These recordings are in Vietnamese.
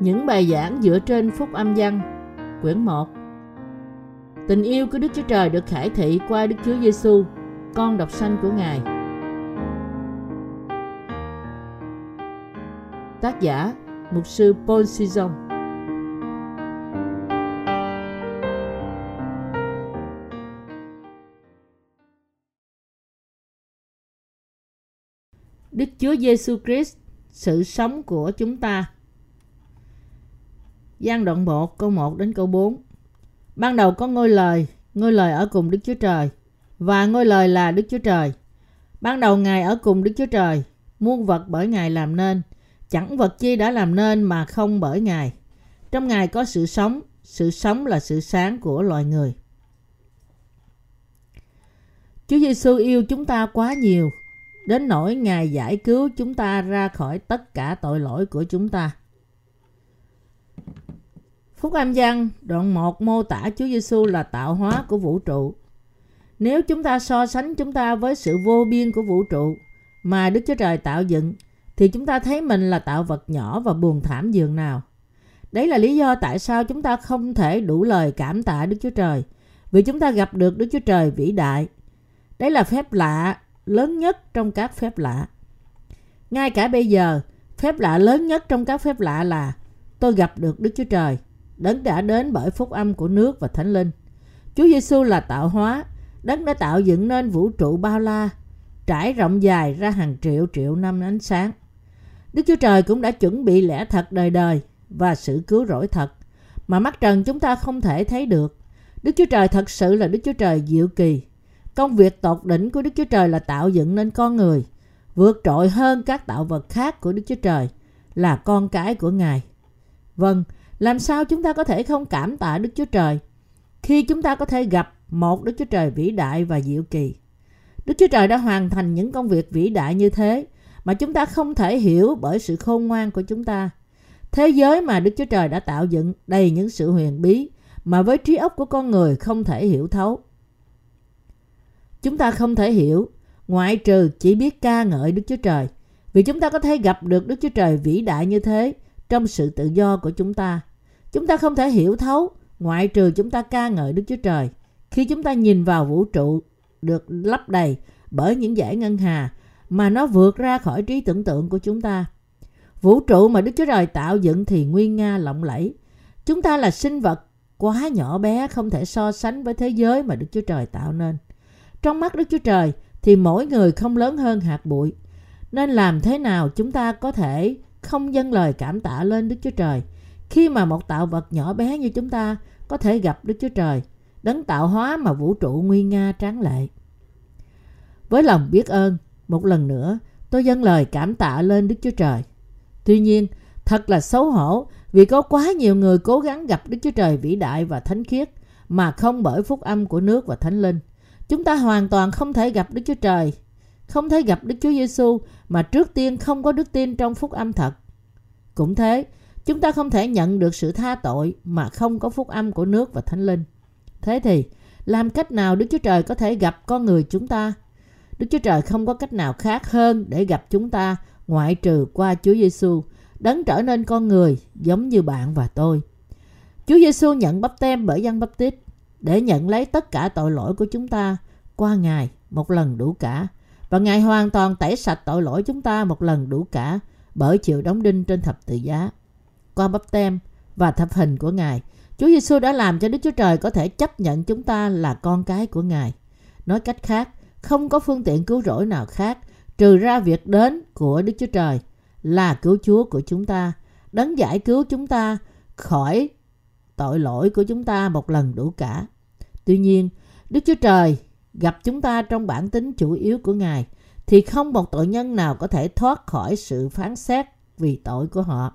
Những bài giảng dựa trên Phúc Âm Văn, quyển 1 Tình yêu của Đức Chúa Trời được khải thị qua Đức Chúa Giêsu, con độc sanh của Ngài. Tác giả Mục sư Paul Sison Đức Chúa Giêsu Christ, sự sống của chúng ta. Giang đoạn 1 câu 1 đến câu 4. Ban đầu có ngôi lời, ngôi lời ở cùng Đức Chúa Trời và ngôi lời là Đức Chúa Trời. Ban đầu Ngài ở cùng Đức Chúa Trời, muôn vật bởi Ngài làm nên, chẳng vật chi đã làm nên mà không bởi Ngài. Trong Ngài có sự sống, sự sống là sự sáng của loài người. Chúa Giêsu yêu chúng ta quá nhiều, đến nỗi Ngài giải cứu chúng ta ra khỏi tất cả tội lỗi của chúng ta. Phúc Âm Văn đoạn 1 mô tả Chúa Giêsu là tạo hóa của vũ trụ. Nếu chúng ta so sánh chúng ta với sự vô biên của vũ trụ mà Đức Chúa Trời tạo dựng, thì chúng ta thấy mình là tạo vật nhỏ và buồn thảm dường nào. Đấy là lý do tại sao chúng ta không thể đủ lời cảm tạ Đức Chúa Trời, vì chúng ta gặp được Đức Chúa Trời vĩ đại. Đấy là phép lạ lớn nhất trong các phép lạ. Ngay cả bây giờ, phép lạ lớn nhất trong các phép lạ là tôi gặp được Đức Chúa Trời – Đấng đã đến bởi phúc âm của nước và thánh linh. Chúa Giêsu là tạo hóa, Đấng đã tạo dựng nên vũ trụ bao la, trải rộng dài ra hàng triệu triệu năm ánh sáng. Đức Chúa Trời cũng đã chuẩn bị lẽ thật đời đời và sự cứu rỗi thật mà mắt trần chúng ta không thể thấy được. Đức Chúa Trời thật sự là Đức Chúa Trời diệu kỳ. Công việc tột đỉnh của Đức Chúa Trời là tạo dựng nên con người, vượt trội hơn các tạo vật khác của Đức Chúa Trời, là con cái của Ngài. Vâng, làm sao chúng ta có thể không cảm tạ Đức Chúa Trời khi chúng ta có thể gặp một Đức Chúa Trời vĩ đại và diệu kỳ? Đức Chúa Trời đã hoàn thành những công việc vĩ đại như thế mà chúng ta không thể hiểu bởi sự khôn ngoan của chúng ta. Thế giới mà Đức Chúa Trời đã tạo dựng đầy những sự huyền bí mà với trí óc của con người không thể hiểu thấu. Chúng ta không thể hiểu, ngoại trừ chỉ biết ca ngợi Đức Chúa Trời, vì chúng ta có thể gặp được Đức Chúa Trời vĩ đại như thế trong sự tự do của chúng ta. Chúng ta không thể hiểu thấu, ngoại trừ chúng ta ca ngợi Đức Chúa Trời. Khi chúng ta nhìn vào vũ trụ được lấp đầy bởi những giải ngân hà mà nó vượt ra khỏi trí tưởng tượng của chúng ta. Vũ trụ mà Đức Chúa Trời tạo dựng thì nguyên nga lộng lẫy. Chúng ta là sinh vật quá nhỏ bé không thể so sánh với thế giới mà Đức Chúa Trời tạo nên. Trong mắt Đức Chúa Trời thì mỗi người không lớn hơn hạt bụi. Nên làm thế nào chúng ta có thể không dâng lời cảm tạ lên Đức Chúa Trời khi mà một tạo vật nhỏ bé như chúng ta có thể gặp Đức Chúa Trời, đấng tạo hóa mà vũ trụ nguy nga tráng lệ. Với lòng biết ơn, một lần nữa tôi dâng lời cảm tạ lên Đức Chúa Trời. Tuy nhiên, thật là xấu hổ vì có quá nhiều người cố gắng gặp Đức Chúa Trời vĩ đại và thánh khiết mà không bởi phúc âm của nước và thánh linh. Chúng ta hoàn toàn không thể gặp Đức Chúa Trời, không thể gặp Đức Chúa Giêsu mà trước tiên không có đức tin trong phúc âm thật. Cũng thế, Chúng ta không thể nhận được sự tha tội mà không có phúc âm của nước và thánh linh. Thế thì, làm cách nào Đức Chúa Trời có thể gặp con người chúng ta? Đức Chúa Trời không có cách nào khác hơn để gặp chúng ta ngoại trừ qua Chúa Giêsu, đấng trở nên con người giống như bạn và tôi. Chúa Giêsu nhận bắp tem bởi dân bắp tít để nhận lấy tất cả tội lỗi của chúng ta qua Ngài một lần đủ cả. Và Ngài hoàn toàn tẩy sạch tội lỗi chúng ta một lần đủ cả bởi chịu đóng đinh trên thập tự giá qua bắp tem và thập hình của Ngài. Chúa Giêsu đã làm cho Đức Chúa Trời có thể chấp nhận chúng ta là con cái của Ngài. Nói cách khác, không có phương tiện cứu rỗi nào khác trừ ra việc đến của Đức Chúa Trời là cứu Chúa của chúng ta, đấng giải cứu chúng ta khỏi tội lỗi của chúng ta một lần đủ cả. Tuy nhiên, Đức Chúa Trời gặp chúng ta trong bản tính chủ yếu của Ngài thì không một tội nhân nào có thể thoát khỏi sự phán xét vì tội của họ.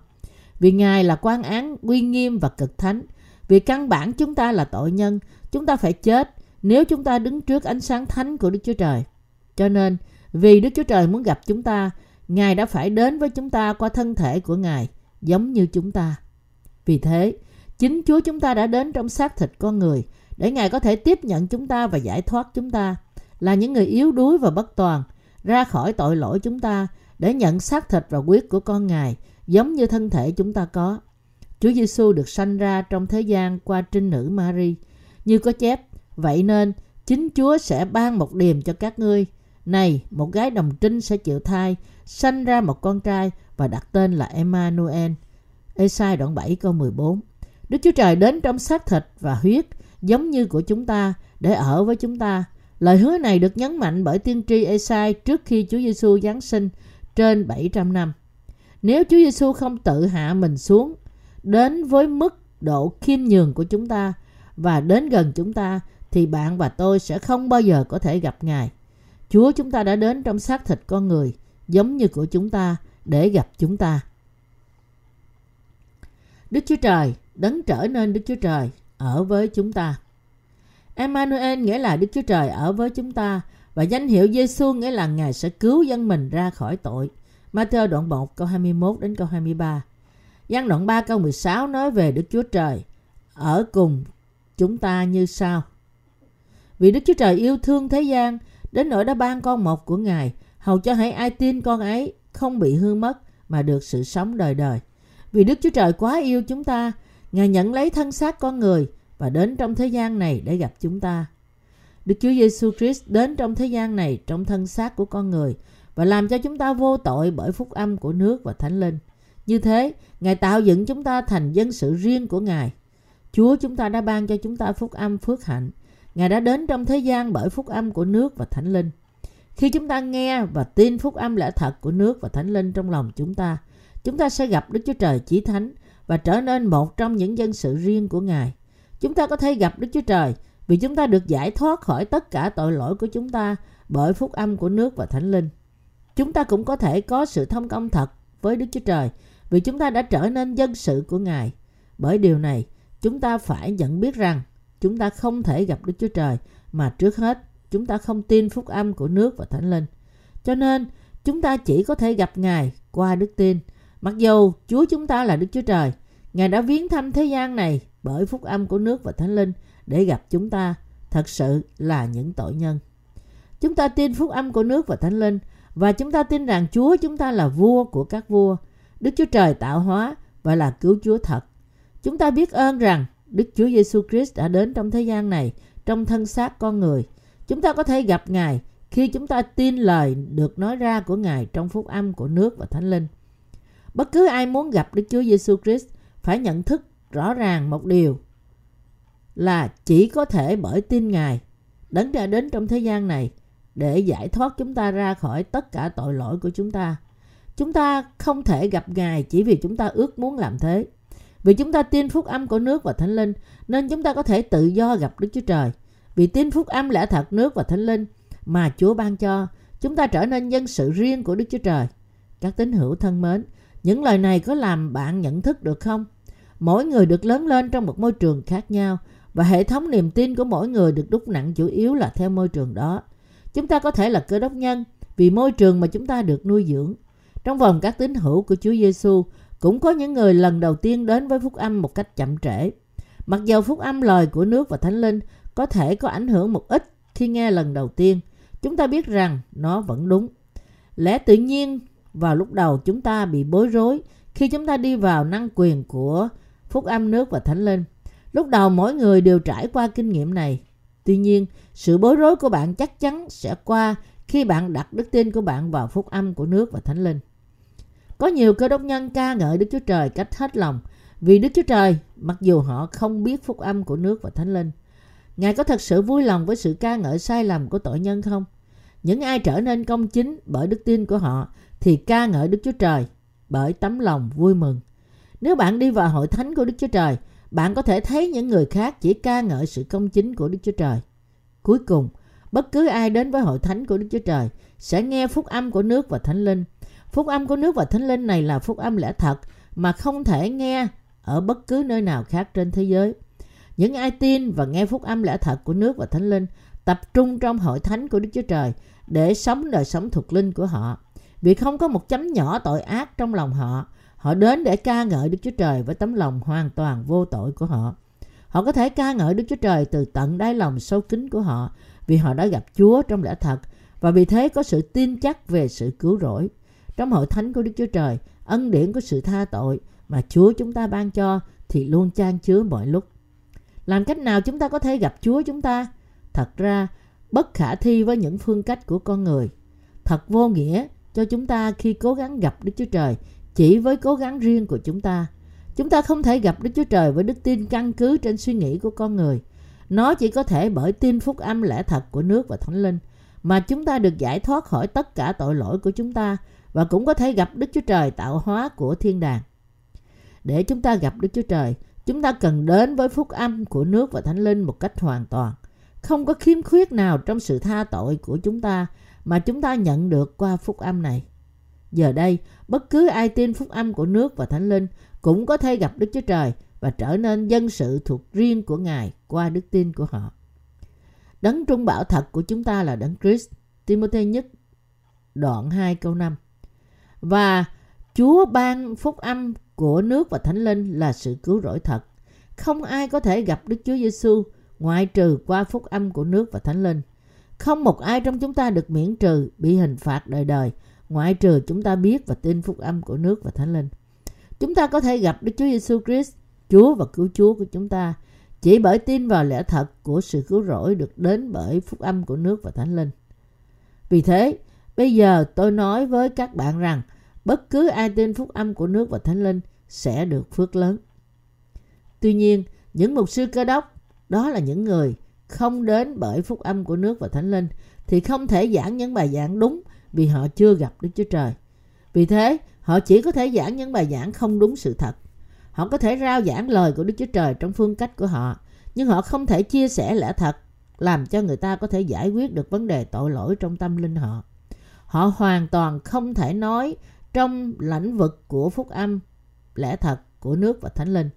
Vì Ngài là quan án uy nghiêm và cực thánh. Vì căn bản chúng ta là tội nhân, chúng ta phải chết nếu chúng ta đứng trước ánh sáng thánh của Đức Chúa Trời. Cho nên, vì Đức Chúa Trời muốn gặp chúng ta, Ngài đã phải đến với chúng ta qua thân thể của Ngài, giống như chúng ta. Vì thế, chính Chúa chúng ta đã đến trong xác thịt con người, để Ngài có thể tiếp nhận chúng ta và giải thoát chúng ta, là những người yếu đuối và bất toàn, ra khỏi tội lỗi chúng ta, để nhận xác thịt và quyết của con Ngài, giống như thân thể chúng ta có. Chúa Giêsu được sanh ra trong thế gian qua trinh nữ Mary. Như có chép, vậy nên chính Chúa sẽ ban một điềm cho các ngươi. Này, một gái đồng trinh sẽ chịu thai, sanh ra một con trai và đặt tên là Emmanuel. Esai đoạn 7 câu 14 Đức Chúa Trời đến trong xác thịt và huyết giống như của chúng ta để ở với chúng ta. Lời hứa này được nhấn mạnh bởi tiên tri Esai trước khi Chúa Giêsu giáng sinh trên 700 năm. Nếu Chúa Giêsu không tự hạ mình xuống đến với mức độ khiêm nhường của chúng ta và đến gần chúng ta, thì bạn và tôi sẽ không bao giờ có thể gặp Ngài. Chúa chúng ta đã đến trong xác thịt con người, giống như của chúng ta, để gặp chúng ta. Đức Chúa Trời, đấng trở nên Đức Chúa Trời ở với chúng ta. Emmanuel nghĩa là Đức Chúa Trời ở với chúng ta và danh hiệu Giêsu nghĩa là Ngài sẽ cứu dân mình ra khỏi tội. Matthew đoạn 1 câu 21 đến câu 23. Giăng đoạn 3 câu 16 nói về Đức Chúa Trời ở cùng chúng ta như sau. Vì Đức Chúa Trời yêu thương thế gian đến nỗi đã ban con một của Ngài hầu cho hãy ai tin con ấy không bị hư mất mà được sự sống đời đời. Vì Đức Chúa Trời quá yêu chúng ta, Ngài nhận lấy thân xác con người và đến trong thế gian này để gặp chúng ta. Đức Chúa Giêsu Christ đến trong thế gian này trong thân xác của con người và làm cho chúng ta vô tội bởi phúc âm của nước và thánh linh. Như thế, Ngài tạo dựng chúng ta thành dân sự riêng của Ngài. Chúa chúng ta đã ban cho chúng ta phúc âm phước hạnh. Ngài đã đến trong thế gian bởi phúc âm của nước và thánh linh. Khi chúng ta nghe và tin phúc âm lẽ thật của nước và thánh linh trong lòng chúng ta, chúng ta sẽ gặp Đức Chúa Trời Chí Thánh và trở nên một trong những dân sự riêng của Ngài. Chúng ta có thể gặp Đức Chúa Trời vì chúng ta được giải thoát khỏi tất cả tội lỗi của chúng ta bởi phúc âm của nước và thánh linh. Chúng ta cũng có thể có sự thông công thật với Đức Chúa Trời vì chúng ta đã trở nên dân sự của Ngài. Bởi điều này, chúng ta phải nhận biết rằng chúng ta không thể gặp Đức Chúa Trời mà trước hết chúng ta không tin phúc âm của nước và thánh linh. Cho nên, chúng ta chỉ có thể gặp Ngài qua đức tin. Mặc dù Chúa chúng ta là Đức Chúa Trời, Ngài đã viếng thăm thế gian này bởi phúc âm của nước và thánh linh để gặp chúng ta thật sự là những tội nhân. Chúng ta tin phúc âm của nước và thánh linh và chúng ta tin rằng Chúa chúng ta là vua của các vua, Đức Chúa Trời tạo hóa và là cứu Chúa thật. Chúng ta biết ơn rằng Đức Chúa Giêsu Christ đã đến trong thế gian này trong thân xác con người. Chúng ta có thể gặp Ngài khi chúng ta tin lời được nói ra của Ngài trong phúc âm của nước và thánh linh. Bất cứ ai muốn gặp Đức Chúa Giêsu Christ phải nhận thức rõ ràng một điều là chỉ có thể bởi tin Ngài đấng đã đến trong thế gian này để giải thoát chúng ta ra khỏi tất cả tội lỗi của chúng ta. Chúng ta không thể gặp Ngài chỉ vì chúng ta ước muốn làm thế. Vì chúng ta tin phúc âm của nước và thánh linh nên chúng ta có thể tự do gặp Đức Chúa Trời. Vì tin phúc âm lẽ thật nước và thánh linh mà Chúa ban cho, chúng ta trở nên nhân sự riêng của Đức Chúa Trời. Các tín hữu thân mến, những lời này có làm bạn nhận thức được không? Mỗi người được lớn lên trong một môi trường khác nhau và hệ thống niềm tin của mỗi người được đúc nặng chủ yếu là theo môi trường đó. Chúng ta có thể là cơ đốc nhân vì môi trường mà chúng ta được nuôi dưỡng. Trong vòng các tín hữu của Chúa Giêsu cũng có những người lần đầu tiên đến với phúc âm một cách chậm trễ. Mặc dầu phúc âm lời của nước và thánh linh có thể có ảnh hưởng một ít khi nghe lần đầu tiên, chúng ta biết rằng nó vẫn đúng. Lẽ tự nhiên vào lúc đầu chúng ta bị bối rối khi chúng ta đi vào năng quyền của phúc âm nước và thánh linh. Lúc đầu mỗi người đều trải qua kinh nghiệm này. Tuy nhiên, sự bối rối của bạn chắc chắn sẽ qua khi bạn đặt đức tin của bạn vào phúc âm của nước và thánh linh. Có nhiều cơ đốc nhân ca ngợi Đức Chúa Trời cách hết lòng vì Đức Chúa Trời, mặc dù họ không biết phúc âm của nước và thánh linh. Ngài có thật sự vui lòng với sự ca ngợi sai lầm của tội nhân không? Những ai trở nên công chính bởi đức tin của họ thì ca ngợi Đức Chúa Trời bởi tấm lòng vui mừng. Nếu bạn đi vào hội thánh của Đức Chúa Trời, bạn có thể thấy những người khác chỉ ca ngợi sự công chính của Đức Chúa Trời. Cuối cùng, bất cứ ai đến với hội thánh của Đức Chúa Trời sẽ nghe phúc âm của nước và thánh linh. Phúc âm của nước và thánh linh này là phúc âm lẽ thật mà không thể nghe ở bất cứ nơi nào khác trên thế giới. Những ai tin và nghe phúc âm lẽ thật của nước và thánh linh tập trung trong hội thánh của Đức Chúa Trời để sống đời sống thuộc linh của họ. Vì không có một chấm nhỏ tội ác trong lòng họ, họ đến để ca ngợi Đức Chúa Trời với tấm lòng hoàn toàn vô tội của họ. Họ có thể ca ngợi Đức Chúa Trời từ tận đáy lòng sâu kín của họ vì họ đã gặp Chúa trong lẽ thật và vì thế có sự tin chắc về sự cứu rỗi. Trong hội thánh của Đức Chúa Trời, ân điển của sự tha tội mà Chúa chúng ta ban cho thì luôn chan chứa mọi lúc. Làm cách nào chúng ta có thể gặp Chúa chúng ta? Thật ra, bất khả thi với những phương cách của con người. Thật vô nghĩa cho chúng ta khi cố gắng gặp Đức Chúa Trời chỉ với cố gắng riêng của chúng ta. Chúng ta không thể gặp Đức Chúa Trời với đức tin căn cứ trên suy nghĩ của con người. Nó chỉ có thể bởi tin phúc âm lẽ thật của nước và thánh linh mà chúng ta được giải thoát khỏi tất cả tội lỗi của chúng ta và cũng có thể gặp Đức Chúa Trời tạo hóa của thiên đàng. Để chúng ta gặp Đức Chúa Trời, chúng ta cần đến với phúc âm của nước và thánh linh một cách hoàn toàn. Không có khiếm khuyết nào trong sự tha tội của chúng ta mà chúng ta nhận được qua phúc âm này. Giờ đây, bất cứ ai tin phúc âm của nước và thánh linh cũng có thể gặp Đức Chúa Trời và trở nên dân sự thuộc riêng của Ngài qua đức tin của họ. Đấng trung bảo thật của chúng ta là Đấng Christ. Timothy nhất đoạn 2 câu 5. Và Chúa ban phúc âm của nước và thánh linh là sự cứu rỗi thật. Không ai có thể gặp Đức Chúa Giêsu ngoại trừ qua phúc âm của nước và thánh linh. Không một ai trong chúng ta được miễn trừ bị hình phạt đời đời ngoại trừ chúng ta biết và tin phúc âm của nước và thánh linh. Chúng ta có thể gặp Đức Chúa Giêsu Christ, Chúa và cứu Chúa của chúng ta chỉ bởi tin vào lẽ thật của sự cứu rỗi được đến bởi phúc âm của nước và thánh linh. Vì thế, bây giờ tôi nói với các bạn rằng bất cứ ai tin phúc âm của nước và thánh linh sẽ được phước lớn. Tuy nhiên, những mục sư cơ đốc, đó là những người không đến bởi phúc âm của nước và thánh linh thì không thể giảng những bài giảng đúng vì họ chưa gặp Đức Chúa Trời. Vì thế, họ chỉ có thể giảng những bài giảng không đúng sự thật. Họ có thể rao giảng lời của Đức Chúa Trời trong phương cách của họ, nhưng họ không thể chia sẻ lẽ thật làm cho người ta có thể giải quyết được vấn đề tội lỗi trong tâm linh họ. Họ hoàn toàn không thể nói trong lãnh vực của phúc âm lẽ thật của nước và thánh linh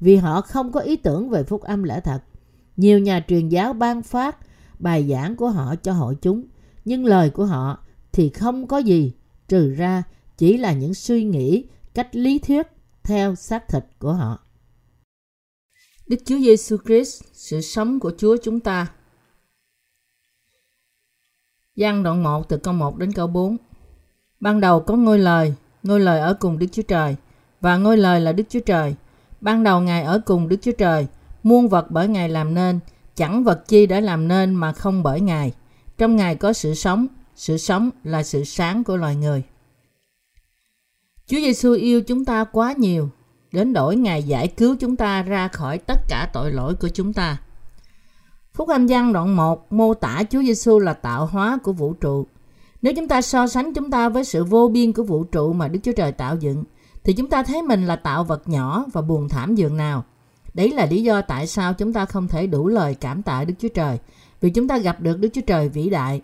vì họ không có ý tưởng về phúc âm lẽ thật. Nhiều nhà truyền giáo ban phát bài giảng của họ cho hội chúng, nhưng lời của họ thì không có gì trừ ra chỉ là những suy nghĩ cách lý thuyết theo xác thịt của họ. Đức Chúa Giêsu Christ, sự sống của Chúa chúng ta. Giăng đoạn 1 từ câu 1 đến câu 4. Ban đầu có ngôi lời, ngôi lời ở cùng Đức Chúa Trời, và ngôi lời là Đức Chúa Trời. Ban đầu Ngài ở cùng Đức Chúa Trời, muôn vật bởi Ngài làm nên, chẳng vật chi đã làm nên mà không bởi Ngài. Trong Ngài có sự sống, sự sống là sự sáng của loài người. Chúa Giêsu yêu chúng ta quá nhiều, đến đổi Ngài giải cứu chúng ta ra khỏi tất cả tội lỗi của chúng ta. Phúc Âm Giăng đoạn 1 mô tả Chúa Giêsu là tạo hóa của vũ trụ. Nếu chúng ta so sánh chúng ta với sự vô biên của vũ trụ mà Đức Chúa Trời tạo dựng, thì chúng ta thấy mình là tạo vật nhỏ và buồn thảm dường nào. Đấy là lý do tại sao chúng ta không thể đủ lời cảm tạ Đức Chúa Trời, vì chúng ta gặp được Đức Chúa Trời vĩ đại.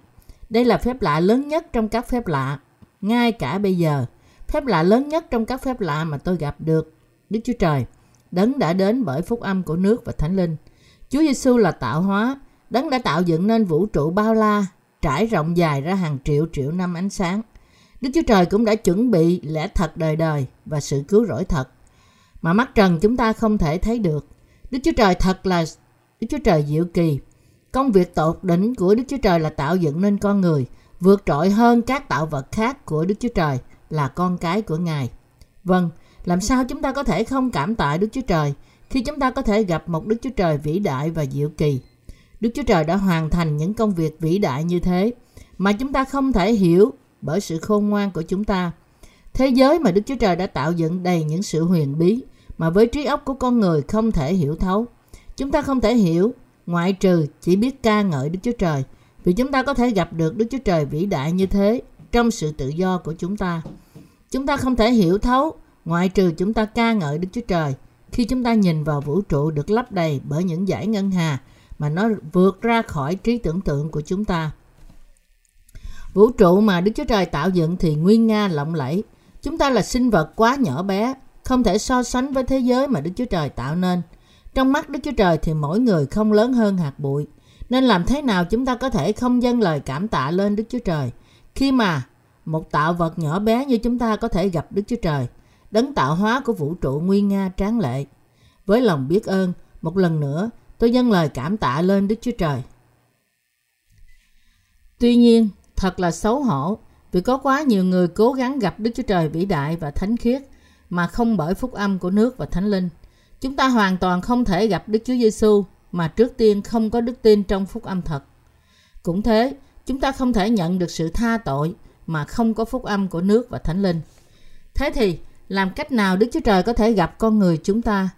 Đây là phép lạ lớn nhất trong các phép lạ, ngay cả bây giờ. Phép lạ lớn nhất trong các phép lạ mà tôi gặp được Đức Chúa Trời, đấng đã đến bởi phúc âm của nước và thánh linh. Chúa Giêsu là tạo hóa, đấng đã tạo dựng nên vũ trụ bao la, trải rộng dài ra hàng triệu triệu năm ánh sáng. Đức Chúa Trời cũng đã chuẩn bị lẽ thật đời đời và sự cứu rỗi thật mà mắt trần chúng ta không thể thấy được. Đức Chúa Trời thật là Đức Chúa Trời diệu kỳ. Công việc tột đỉnh của Đức Chúa Trời là tạo dựng nên con người, vượt trội hơn các tạo vật khác của Đức Chúa Trời là con cái của Ngài. Vâng, làm sao chúng ta có thể không cảm tạ Đức Chúa Trời khi chúng ta có thể gặp một Đức Chúa Trời vĩ đại và diệu kỳ? Đức Chúa Trời đã hoàn thành những công việc vĩ đại như thế mà chúng ta không thể hiểu bởi sự khôn ngoan của chúng ta. Thế giới mà Đức Chúa Trời đã tạo dựng đầy những sự huyền bí mà với trí óc của con người không thể hiểu thấu. Chúng ta không thể hiểu ngoại trừ chỉ biết ca ngợi Đức Chúa Trời vì chúng ta có thể gặp được Đức Chúa Trời vĩ đại như thế trong sự tự do của chúng ta. Chúng ta không thể hiểu thấu ngoại trừ chúng ta ca ngợi Đức Chúa Trời khi chúng ta nhìn vào vũ trụ được lấp đầy bởi những giải ngân hà mà nó vượt ra khỏi trí tưởng tượng của chúng ta. Vũ trụ mà Đức Chúa Trời tạo dựng thì nguyên nga lộng lẫy. Chúng ta là sinh vật quá nhỏ bé, không thể so sánh với thế giới mà Đức Chúa Trời tạo nên. Trong mắt Đức Chúa Trời thì mỗi người không lớn hơn hạt bụi. Nên làm thế nào chúng ta có thể không dâng lời cảm tạ lên Đức Chúa Trời khi mà một tạo vật nhỏ bé như chúng ta có thể gặp Đức Chúa Trời, đấng tạo hóa của vũ trụ nguyên nga tráng lệ. Với lòng biết ơn, một lần nữa tôi dâng lời cảm tạ lên Đức Chúa Trời. Tuy nhiên, thật là xấu hổ vì có quá nhiều người cố gắng gặp Đức Chúa Trời vĩ đại và thánh khiết mà không bởi phúc âm của nước và thánh linh chúng ta hoàn toàn không thể gặp Đức Chúa Giêsu mà trước tiên không có đức tin trong phúc âm thật. Cũng thế, chúng ta không thể nhận được sự tha tội mà không có phúc âm của nước và thánh linh. Thế thì, làm cách nào Đức Chúa Trời có thể gặp con người chúng ta?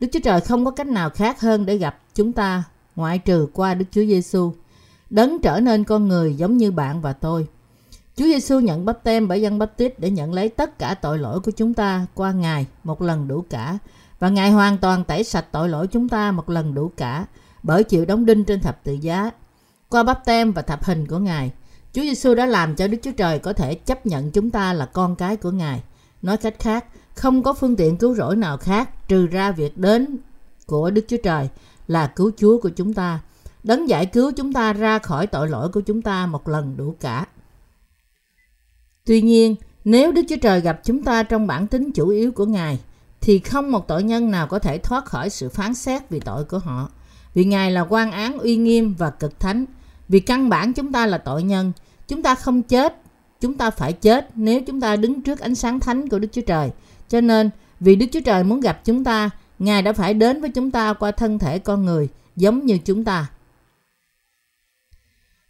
Đức Chúa Trời không có cách nào khác hơn để gặp chúng ta ngoại trừ qua Đức Chúa Giêsu. Đấng trở nên con người giống như bạn và tôi. Chúa Giêsu nhận bắp tem bởi dân bắp tít để nhận lấy tất cả tội lỗi của chúng ta qua Ngài một lần đủ cả và Ngài hoàn toàn tẩy sạch tội lỗi chúng ta một lần đủ cả bởi chịu đóng đinh trên thập tự giá. Qua bắp tem và thập hình của Ngài, Chúa Giêsu đã làm cho Đức Chúa Trời có thể chấp nhận chúng ta là con cái của Ngài. Nói cách khác, không có phương tiện cứu rỗi nào khác trừ ra việc đến của Đức Chúa Trời là cứu Chúa của chúng ta. Đấng giải cứu chúng ta ra khỏi tội lỗi của chúng ta một lần đủ cả. Tuy nhiên, nếu Đức Chúa Trời gặp chúng ta trong bản tính chủ yếu của Ngài, thì không một tội nhân nào có thể thoát khỏi sự phán xét vì tội của họ. Vì Ngài là quan án uy nghiêm và cực thánh. Vì căn bản chúng ta là tội nhân, chúng ta không chết, chúng ta phải chết nếu chúng ta đứng trước ánh sáng thánh của Đức Chúa Trời. Cho nên, vì Đức Chúa Trời muốn gặp chúng ta, Ngài đã phải đến với chúng ta qua thân thể con người, giống như chúng ta.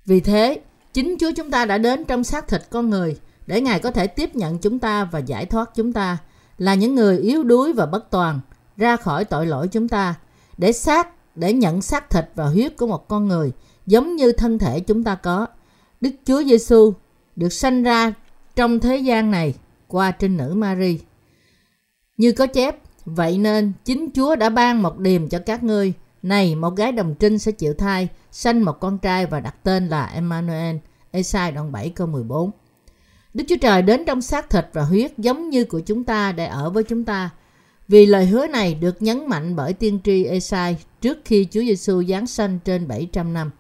Vì thế, chính Chúa chúng ta đã đến trong xác thịt con người để Ngài có thể tiếp nhận chúng ta và giải thoát chúng ta là những người yếu đuối và bất toàn ra khỏi tội lỗi chúng ta để xác để nhận xác thịt và huyết của một con người giống như thân thể chúng ta có. Đức Chúa Giêsu được sanh ra trong thế gian này qua trinh nữ Mary. Như có chép, vậy nên chính Chúa đã ban một điềm cho các ngươi. Này, một gái đồng trinh sẽ chịu thai, sanh một con trai và đặt tên là Emmanuel. Esai đoạn 7 câu 14 Đức Chúa Trời đến trong xác thịt và huyết giống như của chúng ta để ở với chúng ta. Vì lời hứa này được nhấn mạnh bởi tiên tri Esai trước khi Chúa Giêsu giáng sanh trên 700 năm.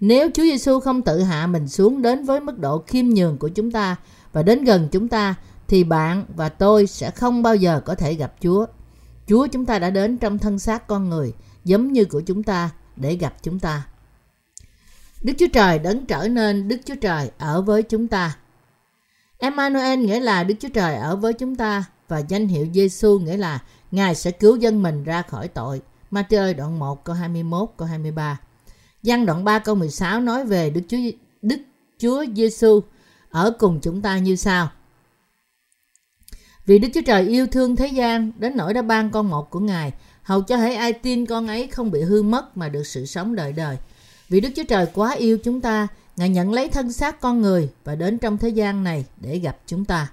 Nếu Chúa Giêsu không tự hạ mình xuống đến với mức độ khiêm nhường của chúng ta và đến gần chúng ta, thì bạn và tôi sẽ không bao giờ có thể gặp Chúa. Chúa chúng ta đã đến trong thân xác con người, giống như của chúng ta, để gặp chúng ta. Đức Chúa Trời đấng trở nên Đức Chúa Trời ở với chúng ta. Emmanuel nghĩa là Đức Chúa Trời ở với chúng ta và danh hiệu Giêsu nghĩa là Ngài sẽ cứu dân mình ra khỏi tội. Matthew đoạn 1 câu 21 câu 23. Giăng đoạn 3 câu 16 nói về Đức Chúa Đức Chúa Giêsu ở cùng chúng ta như sau. Vì Đức Chúa Trời yêu thương thế gian đến nỗi đã ban con một của Ngài, hầu cho hãy ai tin con ấy không bị hư mất mà được sự sống đời đời. Vì Đức Chúa Trời quá yêu chúng ta Ngài nhận lấy thân xác con người và đến trong thế gian này để gặp chúng ta.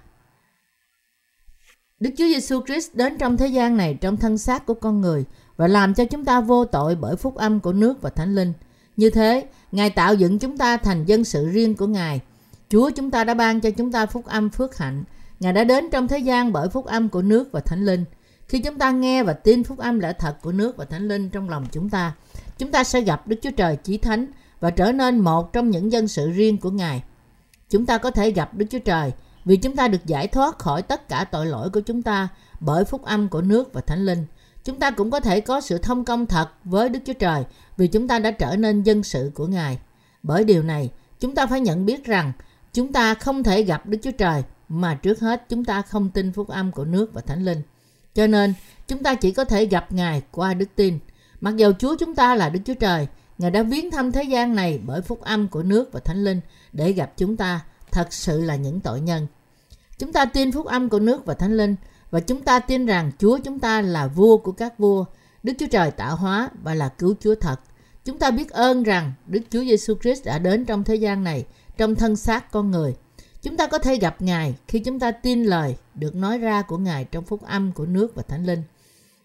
Đức Chúa Giêsu Christ đến trong thế gian này trong thân xác của con người và làm cho chúng ta vô tội bởi phúc âm của nước và thánh linh. Như thế, Ngài tạo dựng chúng ta thành dân sự riêng của Ngài. Chúa chúng ta đã ban cho chúng ta phúc âm phước hạnh. Ngài đã đến trong thế gian bởi phúc âm của nước và thánh linh. Khi chúng ta nghe và tin phúc âm lẽ thật của nước và thánh linh trong lòng chúng ta, chúng ta sẽ gặp Đức Chúa Trời Chí Thánh và trở nên một trong những dân sự riêng của Ngài. Chúng ta có thể gặp Đức Chúa Trời vì chúng ta được giải thoát khỏi tất cả tội lỗi của chúng ta bởi phúc âm của nước và thánh linh. Chúng ta cũng có thể có sự thông công thật với Đức Chúa Trời vì chúng ta đã trở nên dân sự của Ngài. Bởi điều này, chúng ta phải nhận biết rằng chúng ta không thể gặp Đức Chúa Trời mà trước hết chúng ta không tin phúc âm của nước và thánh linh. Cho nên, chúng ta chỉ có thể gặp Ngài qua đức tin. Mặc dầu Chúa chúng ta là Đức Chúa Trời, Ngài đã viếng thăm thế gian này bởi phúc âm của nước và thánh linh để gặp chúng ta thật sự là những tội nhân. Chúng ta tin phúc âm của nước và thánh linh và chúng ta tin rằng Chúa chúng ta là vua của các vua, Đức Chúa Trời tạo hóa và là cứu Chúa thật. Chúng ta biết ơn rằng Đức Chúa Giêsu Christ đã đến trong thế gian này trong thân xác con người. Chúng ta có thể gặp Ngài khi chúng ta tin lời được nói ra của Ngài trong phúc âm của nước và thánh linh.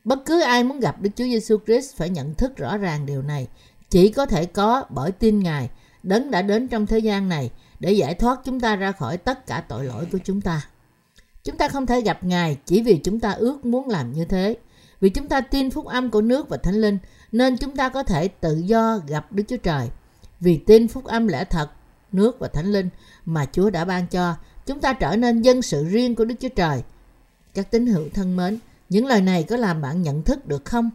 Bất cứ ai muốn gặp Đức Chúa Giêsu Christ phải nhận thức rõ ràng điều này chỉ có thể có bởi tin Ngài đấng đã đến trong thế gian này để giải thoát chúng ta ra khỏi tất cả tội lỗi của chúng ta. Chúng ta không thể gặp Ngài chỉ vì chúng ta ước muốn làm như thế. Vì chúng ta tin phúc âm của nước và thánh linh nên chúng ta có thể tự do gặp Đức Chúa Trời. Vì tin phúc âm lẽ thật, nước và thánh linh mà Chúa đã ban cho, chúng ta trở nên dân sự riêng của Đức Chúa Trời. Các tín hữu thân mến, những lời này có làm bạn nhận thức được không?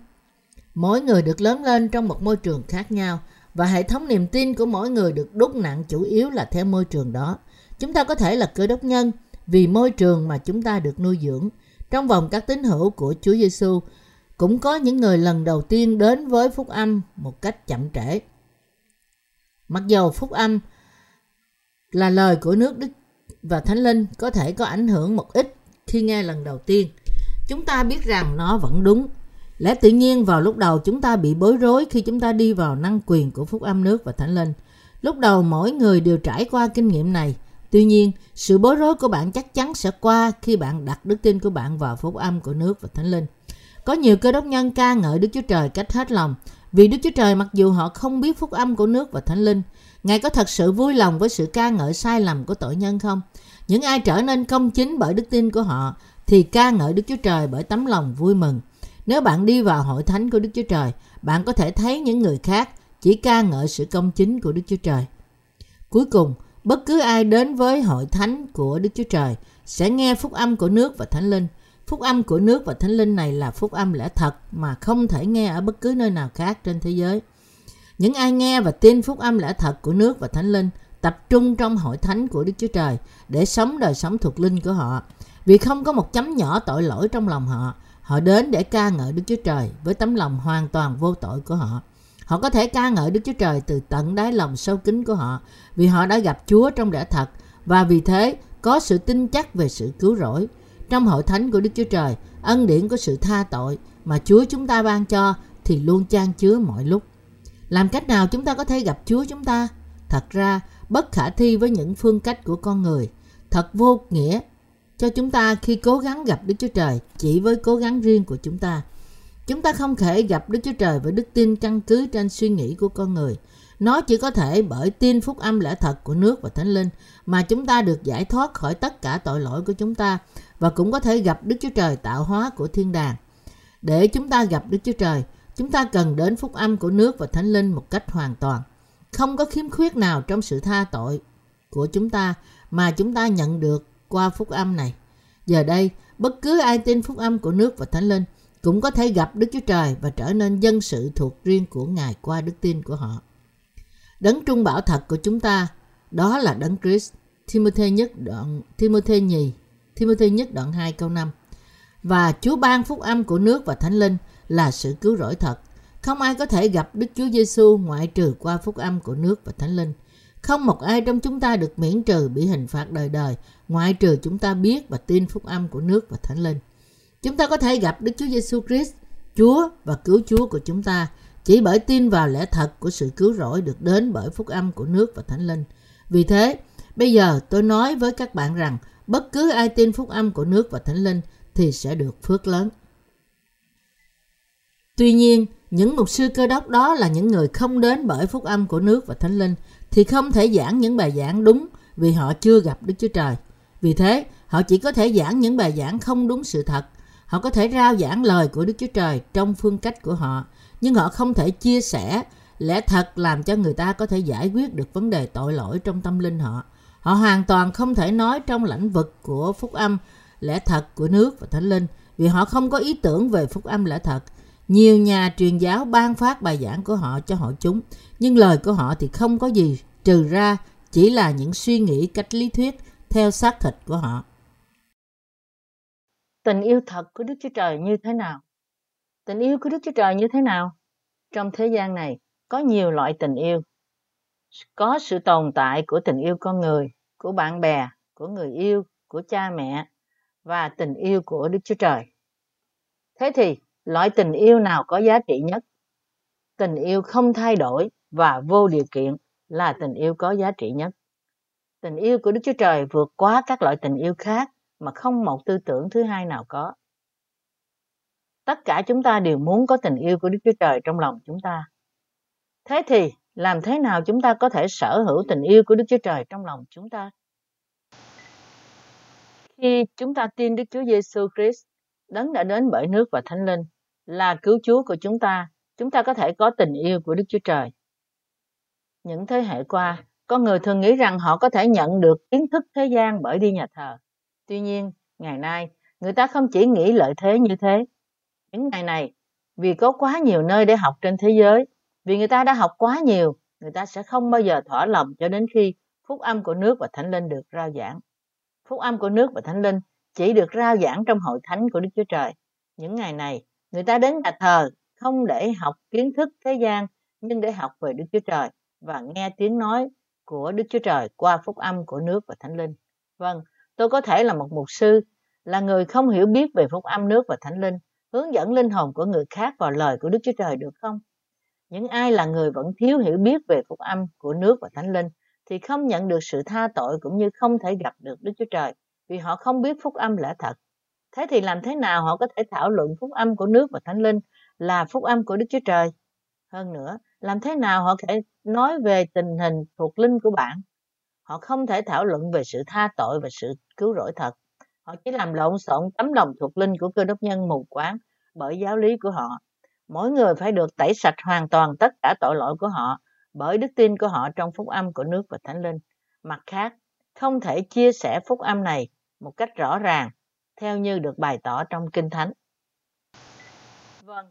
Mỗi người được lớn lên trong một môi trường khác nhau và hệ thống niềm tin của mỗi người được đúc nặng chủ yếu là theo môi trường đó. Chúng ta có thể là cơ đốc nhân vì môi trường mà chúng ta được nuôi dưỡng. Trong vòng các tín hữu của Chúa Giêsu, cũng có những người lần đầu tiên đến với phúc âm một cách chậm trễ. Mặc dù phúc âm là lời của nước Đức và Thánh Linh có thể có ảnh hưởng một ít khi nghe lần đầu tiên, chúng ta biết rằng nó vẫn đúng. Lẽ tự nhiên vào lúc đầu chúng ta bị bối rối khi chúng ta đi vào năng quyền của phúc âm nước và Thánh Linh. Lúc đầu mỗi người đều trải qua kinh nghiệm này. Tuy nhiên, sự bối rối của bạn chắc chắn sẽ qua khi bạn đặt đức tin của bạn vào phúc âm của nước và Thánh Linh. Có nhiều cơ đốc nhân ca ngợi Đức Chúa Trời cách hết lòng, vì Đức Chúa Trời mặc dù họ không biết phúc âm của nước và Thánh Linh, Ngài có thật sự vui lòng với sự ca ngợi sai lầm của tội nhân không? Những ai trở nên công chính bởi đức tin của họ thì ca ngợi Đức Chúa Trời bởi tấm lòng vui mừng. Nếu bạn đi vào hội thánh của Đức Chúa Trời, bạn có thể thấy những người khác chỉ ca ngợi sự công chính của Đức Chúa Trời. Cuối cùng, bất cứ ai đến với hội thánh của Đức Chúa Trời sẽ nghe phúc âm của nước và thánh linh. Phúc âm của nước và thánh linh này là phúc âm lẽ thật mà không thể nghe ở bất cứ nơi nào khác trên thế giới. Những ai nghe và tin phúc âm lẽ thật của nước và thánh linh tập trung trong hội thánh của Đức Chúa Trời để sống đời sống thuộc linh của họ. Vì không có một chấm nhỏ tội lỗi trong lòng họ, họ đến để ca ngợi Đức Chúa Trời với tấm lòng hoàn toàn vô tội của họ. Họ có thể ca ngợi Đức Chúa Trời từ tận đáy lòng sâu kín của họ vì họ đã gặp Chúa trong lẽ thật và vì thế có sự tin chắc về sự cứu rỗi. Trong hội thánh của Đức Chúa Trời, ân điển của sự tha tội mà Chúa chúng ta ban cho thì luôn chan chứa mọi lúc. Làm cách nào chúng ta có thể gặp Chúa chúng ta? Thật ra, bất khả thi với những phương cách của con người. Thật vô nghĩa cho chúng ta khi cố gắng gặp Đức Chúa Trời chỉ với cố gắng riêng của chúng ta. Chúng ta không thể gặp Đức Chúa Trời với đức tin căn cứ trên suy nghĩ của con người. Nó chỉ có thể bởi tin phúc âm lẽ thật của nước và Thánh Linh mà chúng ta được giải thoát khỏi tất cả tội lỗi của chúng ta và cũng có thể gặp Đức Chúa Trời tạo hóa của thiên đàng. Để chúng ta gặp Đức Chúa Trời, chúng ta cần đến phúc âm của nước và Thánh Linh một cách hoàn toàn. Không có khiếm khuyết nào trong sự tha tội của chúng ta mà chúng ta nhận được qua phúc âm này. Giờ đây, bất cứ ai tin phúc âm của nước và Thánh Linh cũng có thể gặp Đức Chúa Trời và trở nên dân sự thuộc riêng của Ngài qua đức tin của họ. Đấng trung bảo thật của chúng ta, đó là Đấng Christ. Timothy nhất đoạn Timothy nhì, Timothy nhất đoạn 2 câu 5. Và Chúa ban phúc âm của nước và Thánh Linh là sự cứu rỗi thật. Không ai có thể gặp Đức Chúa Giêsu ngoại trừ qua phúc âm của nước và Thánh Linh. Không một ai trong chúng ta được miễn trừ bị hình phạt đời đời, ngoại trừ chúng ta biết và tin phúc âm của nước và Thánh Linh. Chúng ta có thể gặp Đức Chúa Giêsu Christ, Chúa và cứu Chúa của chúng ta chỉ bởi tin vào lẽ thật của sự cứu rỗi được đến bởi phúc âm của nước và Thánh Linh. Vì thế, bây giờ tôi nói với các bạn rằng bất cứ ai tin phúc âm của nước và Thánh Linh thì sẽ được phước lớn. Tuy nhiên, những mục sư cơ đốc đó là những người không đến bởi phúc âm của nước và Thánh Linh thì không thể giảng những bài giảng đúng vì họ chưa gặp Đức Chúa Trời. Vì thế, họ chỉ có thể giảng những bài giảng không đúng sự thật. Họ có thể rao giảng lời của Đức Chúa Trời trong phương cách của họ, nhưng họ không thể chia sẻ lẽ thật làm cho người ta có thể giải quyết được vấn đề tội lỗi trong tâm linh họ. Họ hoàn toàn không thể nói trong lĩnh vực của phúc âm lẽ thật của nước và thánh linh vì họ không có ý tưởng về phúc âm lẽ thật. Nhiều nhà truyền giáo ban phát bài giảng của họ cho hội chúng, nhưng lời của họ thì không có gì trừ ra chỉ là những suy nghĩ cách lý thuyết theo xác thịt của họ. Tình yêu thật của Đức Chúa Trời như thế nào? Tình yêu của Đức Chúa Trời như thế nào? Trong thế gian này có nhiều loại tình yêu. Có sự tồn tại của tình yêu con người, của bạn bè, của người yêu, của cha mẹ và tình yêu của Đức Chúa Trời. Thế thì, loại tình yêu nào có giá trị nhất? Tình yêu không thay đổi và vô điều kiện là tình yêu có giá trị nhất. Tình yêu của Đức Chúa Trời vượt quá các loại tình yêu khác mà không một tư tưởng thứ hai nào có. Tất cả chúng ta đều muốn có tình yêu của Đức Chúa Trời trong lòng chúng ta. Thế thì, làm thế nào chúng ta có thể sở hữu tình yêu của Đức Chúa Trời trong lòng chúng ta? Khi chúng ta tin Đức Chúa Giêsu Christ, đấng đã đến bởi nước và Thánh Linh, là cứu Chúa của chúng ta, chúng ta có thể có tình yêu của Đức Chúa Trời. Những thế hệ qua, con người thường nghĩ rằng họ có thể nhận được kiến thức thế gian bởi đi nhà thờ. Tuy nhiên, ngày nay, người ta không chỉ nghĩ lợi thế như thế. Những ngày này, vì có quá nhiều nơi để học trên thế giới, vì người ta đã học quá nhiều, người ta sẽ không bao giờ thỏa lòng cho đến khi phúc âm của nước và thánh linh được rao giảng. Phúc âm của nước và thánh linh chỉ được rao giảng trong hội thánh của Đức Chúa Trời. Những ngày này, Người ta đến nhà thờ không để học kiến thức thế gian nhưng để học về Đức Chúa Trời và nghe tiếng nói của Đức Chúa Trời qua phúc âm của nước và Thánh Linh. Vâng, tôi có thể là một mục sư, là người không hiểu biết về phúc âm nước và Thánh Linh, hướng dẫn linh hồn của người khác vào lời của Đức Chúa Trời được không? Những ai là người vẫn thiếu hiểu biết về phúc âm của nước và Thánh Linh thì không nhận được sự tha tội cũng như không thể gặp được Đức Chúa Trời vì họ không biết phúc âm lẽ thật. Thế thì làm thế nào họ có thể thảo luận phúc âm của nước và Thánh Linh là phúc âm của Đức Chúa Trời? Hơn nữa, làm thế nào họ có thể nói về tình hình thuộc linh của bạn? Họ không thể thảo luận về sự tha tội và sự cứu rỗi thật. Họ chỉ làm lộn xộn tấm lòng thuộc linh của cơ đốc nhân mù quáng bởi giáo lý của họ. Mỗi người phải được tẩy sạch hoàn toàn tất cả tội lỗi của họ bởi đức tin của họ trong phúc âm của nước và thánh linh. Mặt khác, không thể chia sẻ phúc âm này một cách rõ ràng theo như được bày tỏ trong Kinh Thánh. Vâng,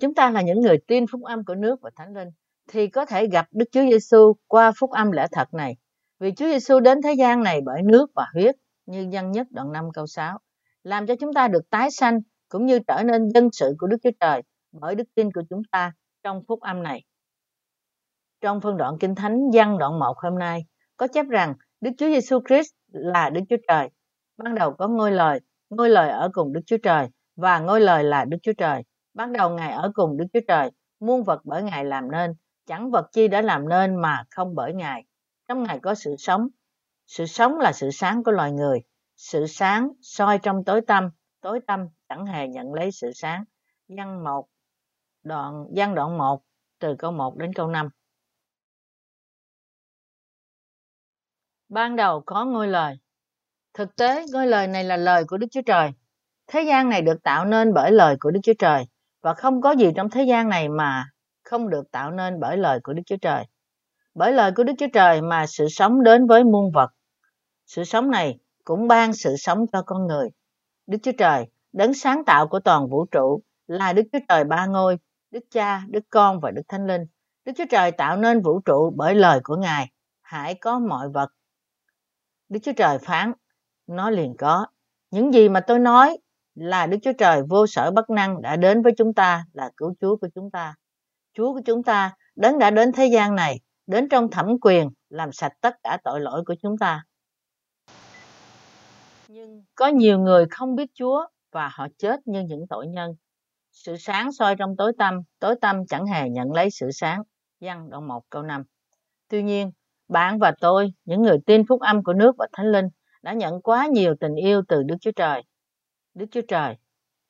chúng ta là những người tin phúc âm của nước và thánh linh thì có thể gặp Đức Chúa Giêsu qua phúc âm lẽ thật này. Vì Chúa Giêsu đến thế gian này bởi nước và huyết, như dân nhất đoạn 5 câu 6, làm cho chúng ta được tái sanh cũng như trở nên dân sự của Đức Chúa Trời bởi đức tin của chúng ta trong phúc âm này. Trong phân đoạn Kinh Thánh văn đoạn 1 hôm nay, có chép rằng Đức Chúa Giêsu Christ là Đức Chúa Trời. Ban đầu có ngôi lời, ngôi lời ở cùng Đức Chúa Trời và ngôi lời là Đức Chúa Trời. Ban đầu Ngài ở cùng Đức Chúa Trời, muôn vật bởi Ngài làm nên, chẳng vật chi đã làm nên mà không bởi Ngài. Trong Ngài có sự sống. Sự sống là sự sáng của loài người. Sự sáng soi trong tối tâm, tối tâm chẳng hề nhận lấy sự sáng. Văn một đoạn, văn đoạn 1, từ câu 1 đến câu 5. Ban đầu có ngôi lời. Thực tế, ngôi lời này là lời của Đức Chúa Trời. Thế gian này được tạo nên bởi lời của Đức Chúa Trời và không có gì trong thế gian này mà không được tạo nên bởi lời của Đức Chúa Trời. Bởi lời của Đức Chúa Trời mà sự sống đến với muôn vật. Sự sống này cũng ban sự sống cho con người. Đức Chúa Trời, đấng sáng tạo của toàn vũ trụ, là Đức Chúa Trời ba ngôi, Đức Cha, Đức Con và Đức Thánh Linh. Đức Chúa Trời tạo nên vũ trụ bởi lời của Ngài. Hãy có mọi vật. Đức Chúa Trời phán, nó liền có. Những gì mà tôi nói là Đức Chúa Trời vô sở bất năng đã đến với chúng ta là cứu Chúa của chúng ta. Chúa của chúng ta đến đã đến thế gian này, đến trong thẩm quyền làm sạch tất cả tội lỗi của chúng ta. Nhưng có nhiều người không biết Chúa và họ chết như những tội nhân. Sự sáng soi trong tối tâm, tối tâm chẳng hề nhận lấy sự sáng. Văn đoạn 1 câu 5. Tuy nhiên, bạn và tôi, những người tin phúc âm của nước và Thánh Linh, đã nhận quá nhiều tình yêu từ Đức Chúa Trời. Đức Chúa Trời,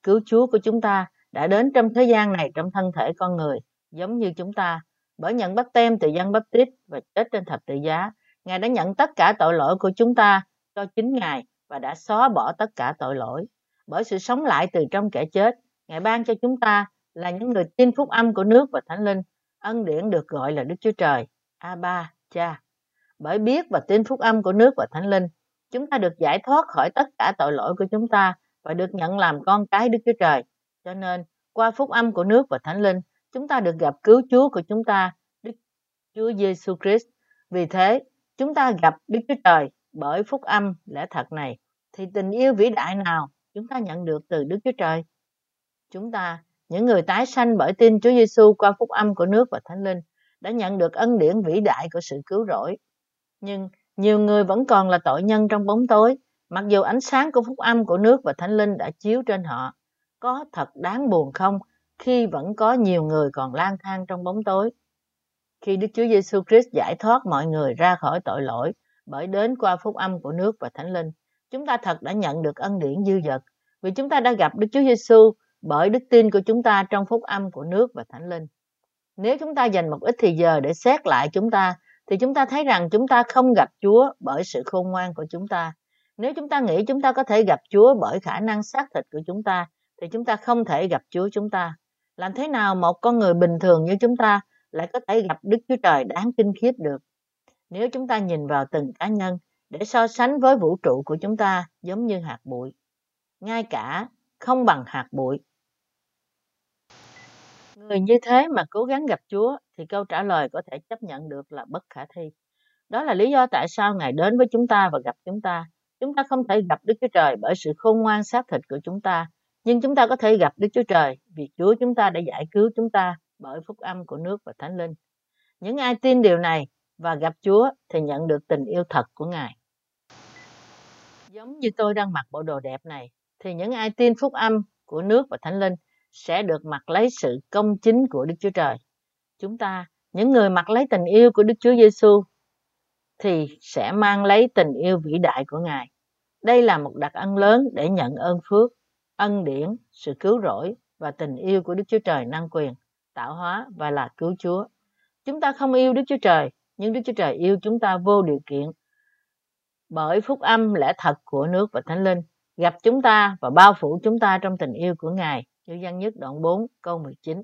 cứu Chúa của chúng ta đã đến trong thế gian này trong thân thể con người, giống như chúng ta, bởi nhận bắt tem từ dân bắp tít và chết trên thập tự giá. Ngài đã nhận tất cả tội lỗi của chúng ta cho chính Ngài và đã xóa bỏ tất cả tội lỗi. Bởi sự sống lại từ trong kẻ chết, Ngài ban cho chúng ta là những người tin phúc âm của nước và Thánh Linh. Ân điển được gọi là Đức Chúa Trời, A-ba, Cha. Bởi biết và tin phúc âm của nước và Thánh Linh, chúng ta được giải thoát khỏi tất cả tội lỗi của chúng ta và được nhận làm con cái Đức Chúa Trời. Cho nên, qua phúc âm của nước và Thánh Linh, chúng ta được gặp cứu Chúa của chúng ta, Đức Chúa Giêsu Christ. Vì thế, chúng ta gặp Đức Chúa Trời bởi phúc âm lẽ thật này, thì tình yêu vĩ đại nào chúng ta nhận được từ Đức Chúa Trời? Chúng ta, những người tái sanh bởi tin Chúa Giêsu qua phúc âm của nước và Thánh Linh, đã nhận được ân điển vĩ đại của sự cứu rỗi. Nhưng nhiều người vẫn còn là tội nhân trong bóng tối, mặc dù ánh sáng của phúc âm của nước và Thánh Linh đã chiếu trên họ. Có thật đáng buồn không khi vẫn có nhiều người còn lang thang trong bóng tối? Khi Đức Chúa Giêsu Christ giải thoát mọi người ra khỏi tội lỗi bởi đến qua phúc âm của nước và Thánh Linh, chúng ta thật đã nhận được ân điển dư dật vì chúng ta đã gặp Đức Chúa Giêsu bởi đức tin của chúng ta trong phúc âm của nước và Thánh Linh. Nếu chúng ta dành một ít thời giờ để xét lại chúng ta thì chúng ta thấy rằng chúng ta không gặp Chúa bởi sự khôn ngoan của chúng ta. Nếu chúng ta nghĩ chúng ta có thể gặp Chúa bởi khả năng xác thịt của chúng ta, thì chúng ta không thể gặp Chúa chúng ta. Làm thế nào một con người bình thường như chúng ta lại có thể gặp Đức Chúa Trời đáng kinh khiếp được? Nếu chúng ta nhìn vào từng cá nhân để so sánh với vũ trụ của chúng ta giống như hạt bụi. Ngay cả không bằng hạt bụi Người như thế mà cố gắng gặp Chúa thì câu trả lời có thể chấp nhận được là bất khả thi. Đó là lý do tại sao Ngài đến với chúng ta và gặp chúng ta. Chúng ta không thể gặp Đức Chúa Trời bởi sự khôn ngoan xác thịt của chúng ta, Nhưng chúng ta có thể gặp Đức Chúa Trời vì Chúa chúng ta đã giải cứu chúng ta bởi phúc âm của nước và Thánh Linh. Những ai tin điều này và gặp Chúa thì nhận được tình yêu thật của Ngài. Giống như tôi đang mặc bộ đồ đẹp này, thì những ai tin phúc âm của nước và Thánh Linh sẽ được mặc lấy sự công chính của Đức Chúa Trời. Chúng ta, những người mặc lấy tình yêu của Đức Chúa Giêsu thì sẽ mang lấy tình yêu vĩ đại của Ngài. Đây là một đặc ân lớn để nhận ơn phước, ân điển, sự cứu rỗi và tình yêu của Đức Chúa Trời năng quyền, tạo hóa và là cứu Chúa. Chúng ta không yêu Đức Chúa Trời, nhưng Đức Chúa Trời yêu chúng ta vô điều kiện. Bởi phúc âm lẽ thật của nước và Thánh Linh gặp chúng ta và bao phủ chúng ta trong tình yêu của Ngài, như văn nhất đoạn 4 câu 19.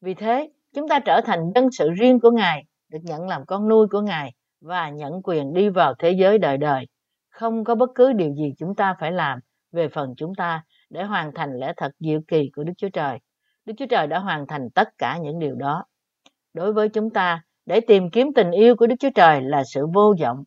Vì thế, chúng ta trở thành dân sự riêng của Ngài, được nhận làm con nuôi của Ngài và nhận quyền đi vào thế giới đời đời. Không có bất cứ điều gì chúng ta phải làm về phần chúng ta để hoàn thành lẽ thật diệu kỳ của Đức Chúa Trời. Đức Chúa Trời đã hoàn thành tất cả những điều đó. Đối với chúng ta, để tìm kiếm tình yêu của Đức Chúa Trời là sự vô vọng.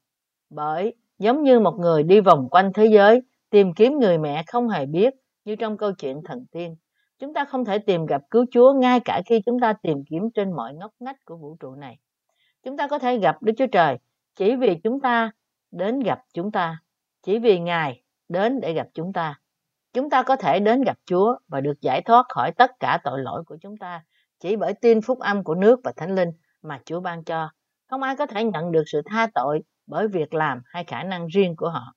Bởi giống như một người đi vòng quanh thế giới, tìm kiếm người mẹ không hề biết như trong câu chuyện thần tiên. Chúng ta không thể tìm gặp cứu Chúa ngay cả khi chúng ta tìm kiếm trên mọi ngóc ngách của vũ trụ này. Chúng ta có thể gặp Đức Chúa Trời chỉ vì chúng ta đến gặp chúng ta, chỉ vì Ngài đến để gặp chúng ta. Chúng ta có thể đến gặp Chúa và được giải thoát khỏi tất cả tội lỗi của chúng ta chỉ bởi tin phúc âm của nước và Thánh Linh mà Chúa ban cho. Không ai có thể nhận được sự tha tội bởi việc làm hay khả năng riêng của họ.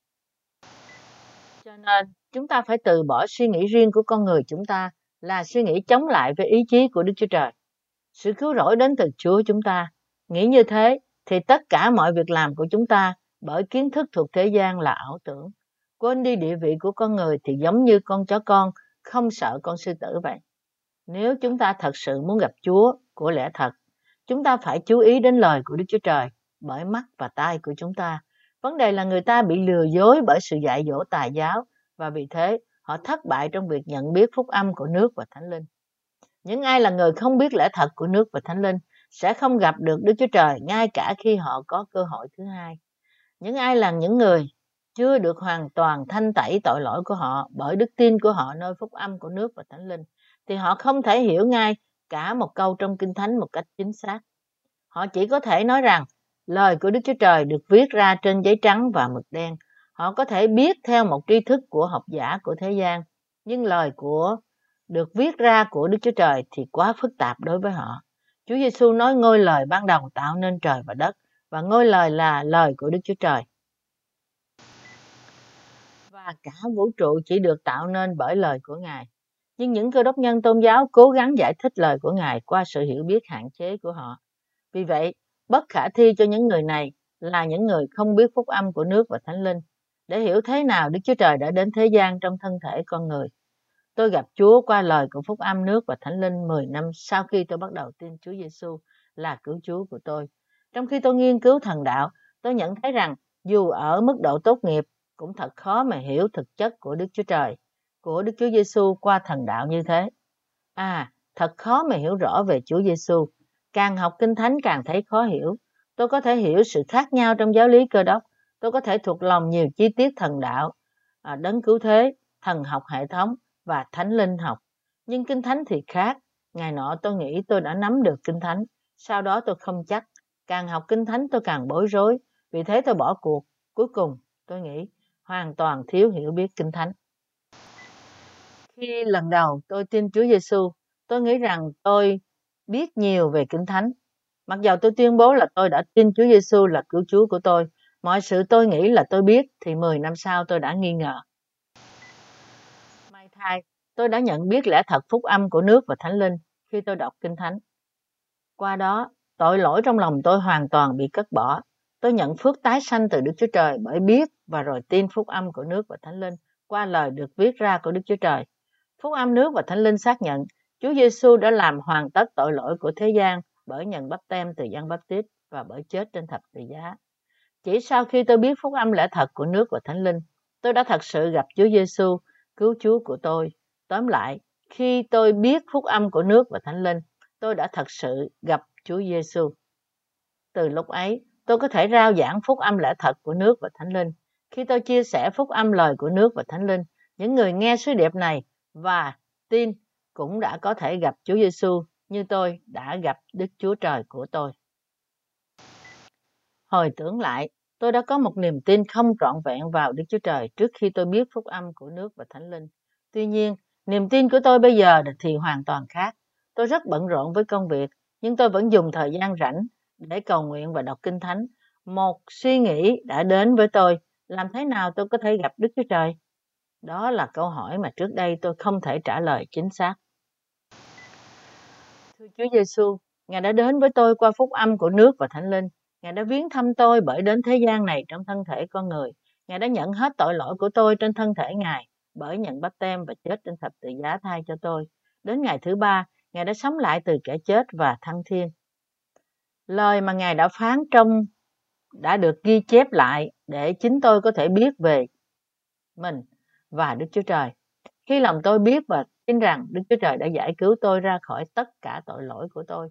Cho nên, chúng ta phải từ bỏ suy nghĩ riêng của con người chúng ta là suy nghĩ chống lại với ý chí của Đức Chúa Trời. Sự cứu rỗi đến từ Chúa chúng ta. Nghĩ như thế thì tất cả mọi việc làm của chúng ta bởi kiến thức thuộc thế gian là ảo tưởng. Quên đi địa vị của con người thì giống như con chó con không sợ con sư tử vậy. Nếu chúng ta thật sự muốn gặp Chúa của lẽ thật, chúng ta phải chú ý đến lời của Đức Chúa Trời bởi mắt và tai của chúng ta. Vấn đề là người ta bị lừa dối bởi sự dạy dỗ tà giáo và vì thế họ thất bại trong việc nhận biết phúc âm của nước và thánh linh. Những ai là người không biết lẽ thật của nước và thánh linh sẽ không gặp được Đức Chúa Trời ngay cả khi họ có cơ hội thứ hai. Những ai là những người chưa được hoàn toàn thanh tẩy tội lỗi của họ bởi đức tin của họ nơi phúc âm của nước và thánh linh, thì họ không thể hiểu ngay cả một câu trong kinh thánh một cách chính xác. Họ chỉ có thể nói rằng, lời của Đức Chúa Trời được viết ra trên giấy trắng và mực đen. Họ có thể biết theo một tri thức của học giả của thế gian, nhưng lời của được viết ra của Đức Chúa Trời thì quá phức tạp đối với họ. Chúa Giêsu nói ngôi lời ban đầu tạo nên trời và đất và ngôi lời là lời của Đức Chúa Trời. Và cả vũ trụ chỉ được tạo nên bởi lời của Ngài. Nhưng những cơ đốc nhân tôn giáo cố gắng giải thích lời của Ngài qua sự hiểu biết hạn chế của họ. Vì vậy, bất khả thi cho những người này là những người không biết phúc âm của nước và thánh linh để hiểu thế nào Đức Chúa Trời đã đến thế gian trong thân thể con người. Tôi gặp Chúa qua lời của phúc âm nước và thánh linh 10 năm sau khi tôi bắt đầu tin Chúa Giêsu là cứu Chúa của tôi. Trong khi tôi nghiên cứu thần đạo, tôi nhận thấy rằng dù ở mức độ tốt nghiệp cũng thật khó mà hiểu thực chất của Đức Chúa Trời, của Đức Chúa Giêsu qua thần đạo như thế. À, thật khó mà hiểu rõ về Chúa Giêsu. Càng học kinh thánh càng thấy khó hiểu. Tôi có thể hiểu sự khác nhau trong giáo lý cơ đốc. Tôi có thể thuộc lòng nhiều chi tiết thần đạo, à, đấng cứu thế, thần học hệ thống và thánh linh học. Nhưng kinh thánh thì khác. Ngày nọ tôi nghĩ tôi đã nắm được kinh thánh. Sau đó tôi không chắc. Càng học kinh thánh tôi càng bối rối. Vì thế tôi bỏ cuộc. Cuối cùng tôi nghĩ hoàn toàn thiếu hiểu biết kinh thánh. Khi lần đầu tôi tin Chúa Giêsu, tôi nghĩ rằng tôi biết nhiều về Kinh Thánh. Mặc dầu tôi tuyên bố là tôi đã tin Chúa Giêsu là cứu Chúa của tôi, mọi sự tôi nghĩ là tôi biết thì 10 năm sau tôi đã nghi ngờ. May thay, tôi đã nhận biết lẽ thật phúc âm của nước và Thánh Linh khi tôi đọc Kinh Thánh. Qua đó, tội lỗi trong lòng tôi hoàn toàn bị cất bỏ. Tôi nhận phước tái sanh từ Đức Chúa Trời bởi biết và rồi tin phúc âm của nước và Thánh Linh qua lời được viết ra của Đức Chúa Trời. Phúc âm nước và Thánh Linh xác nhận Chúa Giêsu đã làm hoàn tất tội lỗi của thế gian bởi nhận bắp tem từ Giăng Bắp Tít và bởi chết trên thập tự giá. Chỉ sau khi tôi biết phúc âm lẽ thật của nước và Thánh Linh, tôi đã thật sự gặp Chúa Giêsu, cứu Chúa của tôi. Tóm lại, khi tôi biết phúc âm của nước và Thánh Linh, tôi đã thật sự gặp Chúa Giêsu. Từ lúc ấy, tôi có thể rao giảng phúc âm lẽ thật của nước và Thánh Linh. Khi tôi chia sẻ phúc âm lời của nước và Thánh Linh, những người nghe sứ điệp này và tin cũng đã có thể gặp Chúa Giêsu như tôi đã gặp Đức Chúa Trời của tôi. Hồi tưởng lại, tôi đã có một niềm tin không trọn vẹn vào Đức Chúa Trời trước khi tôi biết phúc âm của nước và Thánh Linh. Tuy nhiên, niềm tin của tôi bây giờ thì hoàn toàn khác. Tôi rất bận rộn với công việc, nhưng tôi vẫn dùng thời gian rảnh để cầu nguyện và đọc Kinh Thánh. Một suy nghĩ đã đến với tôi, làm thế nào tôi có thể gặp Đức Chúa Trời? Đó là câu hỏi mà trước đây tôi không thể trả lời chính xác. Thưa Chúa Giêsu, Ngài đã đến với tôi qua phúc âm của nước và Thánh Linh. Ngài đã viếng thăm tôi bởi đến thế gian này trong thân thể con người. Ngài đã nhận hết tội lỗi của tôi trên thân thể Ngài bởi nhận bắp tem và chết trên thập tự giá thay cho tôi. Đến ngày thứ ba, Ngài đã sống lại từ kẻ chết và thăng thiên. Lời mà Ngài đã phán trong đã được ghi chép lại để chính tôi có thể biết về mình và Đức Chúa Trời. Khi lòng tôi biết và tin rằng Đức Chúa Trời đã giải cứu tôi ra khỏi tất cả tội lỗi của tôi,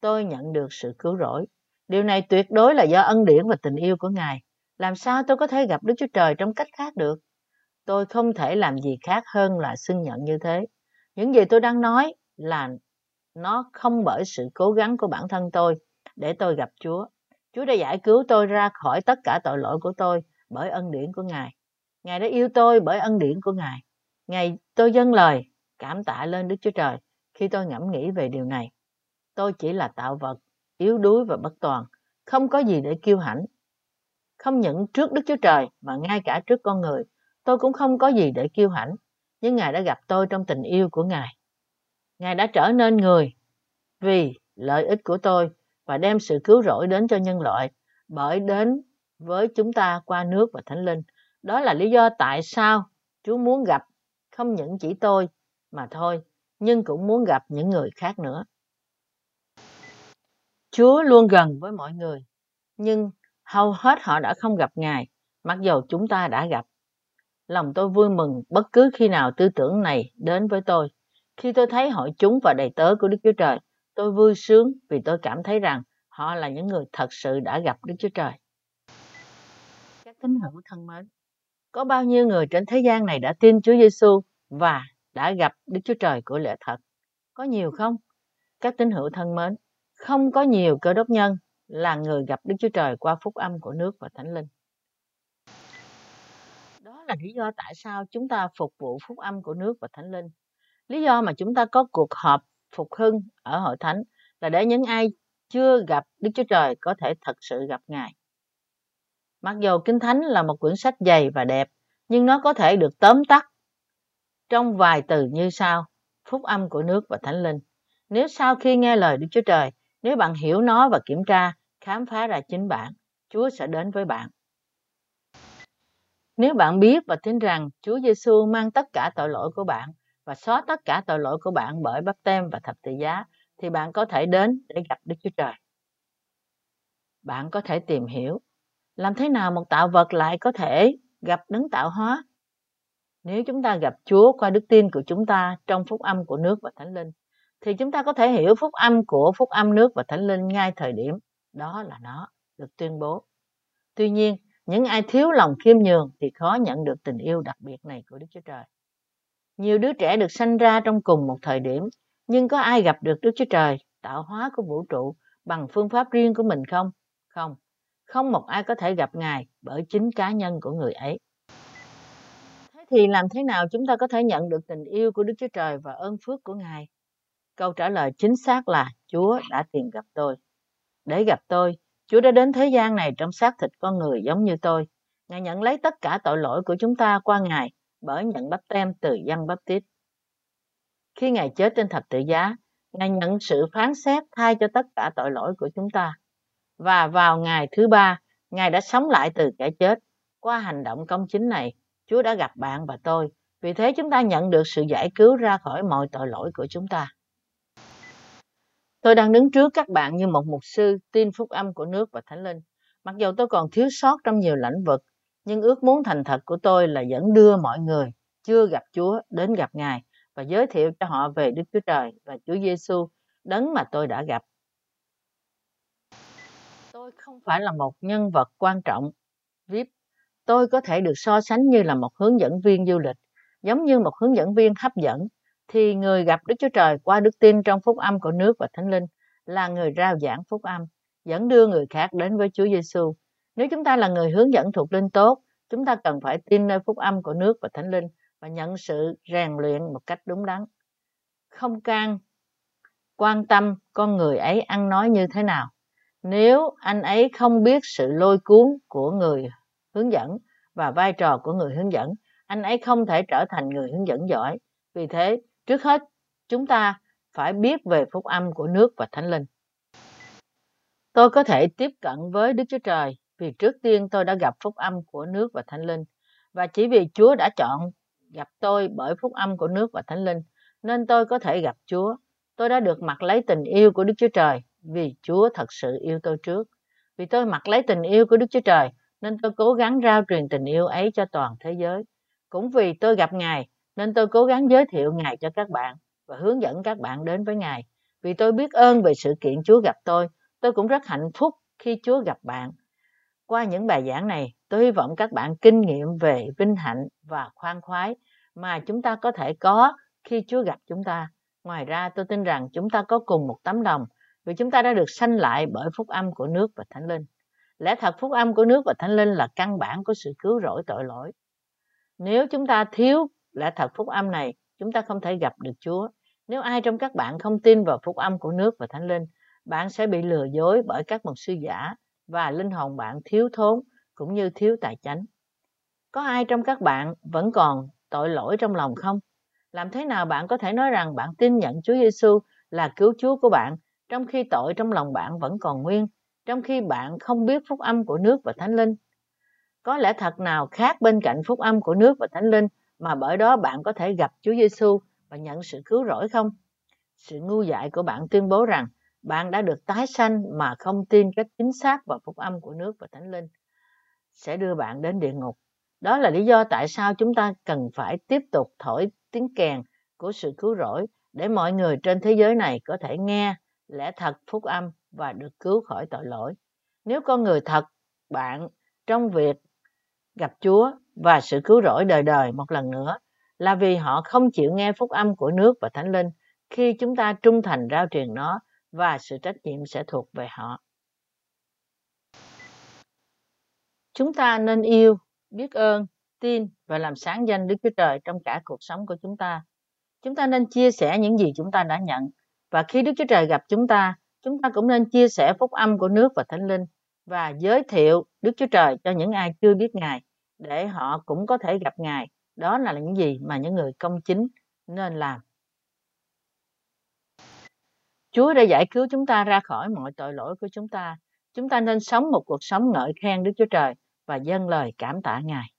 tôi nhận được sự cứu rỗi. Điều này tuyệt đối là do ân điển và tình yêu của Ngài. Làm sao tôi có thể gặp Đức Chúa Trời trong cách khác được? Tôi không thể làm gì khác hơn là xưng nhận như thế. Những gì tôi đang nói là nó không bởi sự cố gắng của bản thân tôi để tôi gặp Chúa. Chúa đã giải cứu tôi ra khỏi tất cả tội lỗi của tôi bởi ân điển của Ngài. Ngài đã yêu tôi bởi ân điển của Ngài. Ngài tôi dâng lời cảm tạ lên Đức Chúa Trời khi tôi ngẫm nghĩ về điều này. Tôi chỉ là tạo vật, yếu đuối và bất toàn, không có gì để kiêu hãnh. Không những trước Đức Chúa Trời mà ngay cả trước con người, tôi cũng không có gì để kiêu hãnh. Nhưng Ngài đã gặp tôi trong tình yêu của Ngài. Ngài đã trở nên người vì lợi ích của tôi và đem sự cứu rỗi đến cho nhân loại bởi đến với chúng ta qua nước và thánh linh. Đó là lý do tại sao Chúa muốn gặp không những chỉ tôi mà thôi, nhưng cũng muốn gặp những người khác nữa. Chúa luôn gần với mọi người, nhưng hầu hết họ đã không gặp Ngài, mặc dầu chúng ta đã gặp. Lòng tôi vui mừng bất cứ khi nào tư tưởng này đến với tôi. Khi tôi thấy hội chúng và đầy tớ của Đức Chúa Trời, tôi vui sướng vì tôi cảm thấy rằng họ là những người thật sự đã gặp Đức Chúa Trời. Các tín hữu thân mến, có bao nhiêu người trên thế gian này đã tin Chúa Giêsu và đã gặp Đức Chúa Trời của lẽ thật? Có nhiều không? Các tín hữu thân mến, không có nhiều cơ đốc nhân là người gặp Đức Chúa Trời qua phúc âm của nước và Thánh Linh. Đó là lý do tại sao chúng ta phục vụ phúc âm của nước và Thánh Linh. Lý do mà chúng ta có cuộc họp phục hưng ở hội thánh là để những ai chưa gặp Đức Chúa Trời có thể thật sự gặp Ngài. Mặc dù Kinh Thánh là một quyển sách dày và đẹp, nhưng nó có thể được tóm tắt trong vài từ như sau: Phúc âm của nước và Thánh Linh. Nếu sau khi nghe lời Đức Chúa Trời, nếu bạn hiểu nó và kiểm tra, khám phá ra chính bạn, Chúa sẽ đến với bạn. Nếu bạn biết và tin rằng Chúa Giêsu mang tất cả tội lỗi của bạn và xóa tất cả tội lỗi của bạn bởi bắp tem và thập tự giá, thì bạn có thể đến để gặp Đức Chúa Trời. Bạn có thể tìm hiểu làm thế nào một tạo vật lại có thể gặp đấng tạo hóa. Nếu chúng ta gặp Chúa qua đức tin của chúng ta trong phúc âm của nước và thánh linh, thì chúng ta có thể hiểu phúc âm của phúc âm nước và thánh linh ngay thời điểm đó là nó được tuyên bố. Tuy nhiên, những ai thiếu lòng khiêm nhường thì khó nhận được tình yêu đặc biệt này của Đức Chúa Trời. Nhiều đứa trẻ được sanh ra trong cùng một thời điểm, nhưng có ai gặp được Đức Chúa Trời, tạo hóa của vũ trụ bằng phương pháp riêng của mình không? Không. Không một ai có thể gặp Ngài bởi chính cá nhân của người ấy. Thế thì làm thế nào chúng ta có thể nhận được tình yêu của Đức Chúa Trời và ơn phước của Ngài? Câu trả lời chính xác là Chúa đã tìm gặp tôi. Để gặp tôi, Chúa đã đến thế gian này trong xác thịt con người giống như tôi. Ngài nhận lấy tất cả tội lỗi của chúng ta qua Ngài bởi nhận bắp tem từ dân bắp tít. Khi Ngài chết trên thập tự giá, Ngài nhận sự phán xét thay cho tất cả tội lỗi của chúng ta. Và vào ngày thứ ba, Ngài đã sống lại từ kẻ chết. Qua hành động công chính này, Chúa đã gặp bạn và tôi. Vì thế chúng ta nhận được sự giải cứu ra khỏi mọi tội lỗi của chúng ta. Tôi đang đứng trước các bạn như một mục sư tin phúc âm của nước và thánh linh. Mặc dù tôi còn thiếu sót trong nhiều lĩnh vực, nhưng ước muốn thành thật của tôi là dẫn đưa mọi người chưa gặp Chúa đến gặp Ngài và giới thiệu cho họ về Đức Chúa Trời và Chúa Giêsu đấng mà tôi đã gặp. Tôi không phải là một nhân vật quan trọng, VIP. Tôi có thể được so sánh như là một hướng dẫn viên du lịch, giống như một hướng dẫn viên hấp dẫn, thì người gặp Đức Chúa Trời qua đức tin trong phúc âm của nước và Thánh Linh là người rao giảng phúc âm, dẫn đưa người khác đến với Chúa Giêsu. Nếu chúng ta là người hướng dẫn thuộc linh tốt, chúng ta cần phải tin nơi phúc âm của nước và Thánh Linh và nhận sự rèn luyện một cách đúng đắn. Không can quan tâm con người ấy ăn nói như thế nào. Nếu anh ấy không biết sự lôi cuốn của người hướng dẫn và vai trò của người hướng dẫn, anh ấy không thể trở thành người hướng dẫn giỏi. Vì thế, trước hết, chúng ta phải biết về phúc âm của nước và thánh linh. Tôi có thể tiếp cận với Đức Chúa Trời vì trước tiên tôi đã gặp phúc âm của nước và thánh linh. Và chỉ vì Chúa đã chọn gặp tôi bởi phúc âm của nước và thánh linh, nên tôi có thể gặp Chúa. Tôi đã được mặc lấy tình yêu của Đức Chúa Trời vì Chúa thật sự yêu tôi trước. Vì tôi mặc lấy tình yêu của Đức Chúa Trời, nên tôi cố gắng rao truyền tình yêu ấy cho toàn thế giới. Cũng vì tôi gặp Ngài, nên tôi cố gắng giới thiệu Ngài cho các bạn và hướng dẫn các bạn đến với Ngài. Vì tôi biết ơn về sự kiện Chúa gặp tôi, tôi cũng rất hạnh phúc khi Chúa gặp bạn. Qua những bài giảng này, tôi hy vọng các bạn kinh nghiệm về vinh hạnh và khoan khoái mà chúng ta có thể có khi Chúa gặp chúng ta. Ngoài ra, tôi tin rằng chúng ta có cùng một tấm lòng vì chúng ta đã được sanh lại bởi phúc âm của nước và thánh linh. Lẽ thật phúc âm của nước và thánh linh là căn bản của sự cứu rỗi tội lỗi. Nếu chúng ta thiếu lẽ thật phúc âm này, chúng ta không thể gặp được Chúa. Nếu ai trong các bạn không tin vào phúc âm của nước và thánh linh, bạn sẽ bị lừa dối bởi các mục sư giả và linh hồn bạn thiếu thốn cũng như thiếu tài chánh. Có ai trong các bạn vẫn còn tội lỗi trong lòng không? Làm thế nào bạn có thể nói rằng bạn tin nhận Chúa Giêsu là cứu Chúa của bạn trong khi tội trong lòng bạn vẫn còn nguyên, trong khi bạn không biết phúc âm của nước và thánh linh. Có lẽ thật nào khác bên cạnh phúc âm của nước và thánh linh mà bởi đó bạn có thể gặp Chúa Giêsu và nhận sự cứu rỗi không? Sự ngu dại của bạn tuyên bố rằng bạn đã được tái sanh mà không tin cách chính xác vào phúc âm của nước và thánh linh sẽ đưa bạn đến địa ngục. Đó là lý do tại sao chúng ta cần phải tiếp tục thổi tiếng kèn của sự cứu rỗi để mọi người trên thế giới này có thể nghe lẽ thật phúc âm và được cứu khỏi tội lỗi. Nếu con người thật, bạn trong việc gặp Chúa và sự cứu rỗi đời đời một lần nữa là vì họ không chịu nghe phúc âm của nước và thánh linh khi chúng ta trung thành rao truyền nó và sự trách nhiệm sẽ thuộc về họ. Chúng ta nên yêu, biết ơn, tin và làm sáng danh Đức Chúa Trời trong cả cuộc sống của chúng ta. Chúng ta nên chia sẻ những gì chúng ta đã nhận và khi Đức Chúa Trời gặp chúng ta, chúng ta cũng nên chia sẻ phúc âm của nước và thánh linh và giới thiệu Đức Chúa Trời cho những ai chưa biết Ngài để họ cũng có thể gặp Ngài. Đó là những gì mà những người công chính nên làm. Chúa đã giải cứu chúng ta ra khỏi mọi tội lỗi của chúng ta. Chúng ta nên sống một cuộc sống ngợi khen Đức Chúa Trời và dâng lời cảm tạ Ngài.